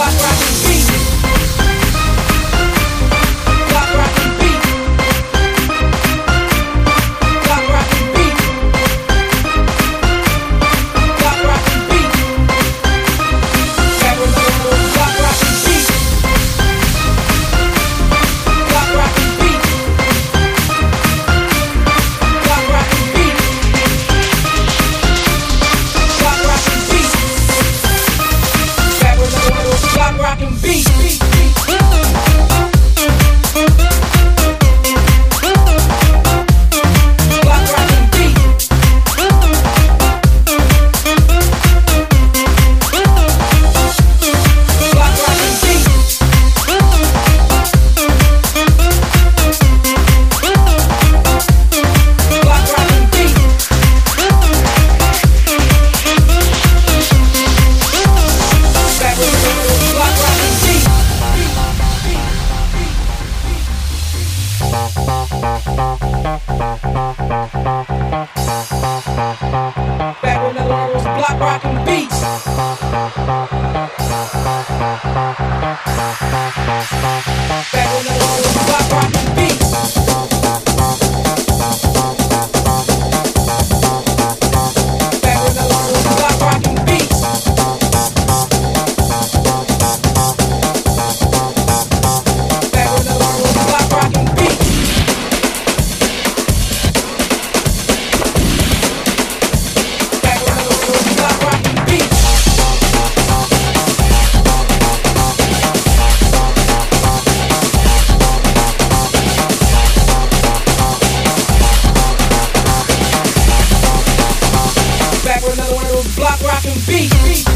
the rhythm, beat.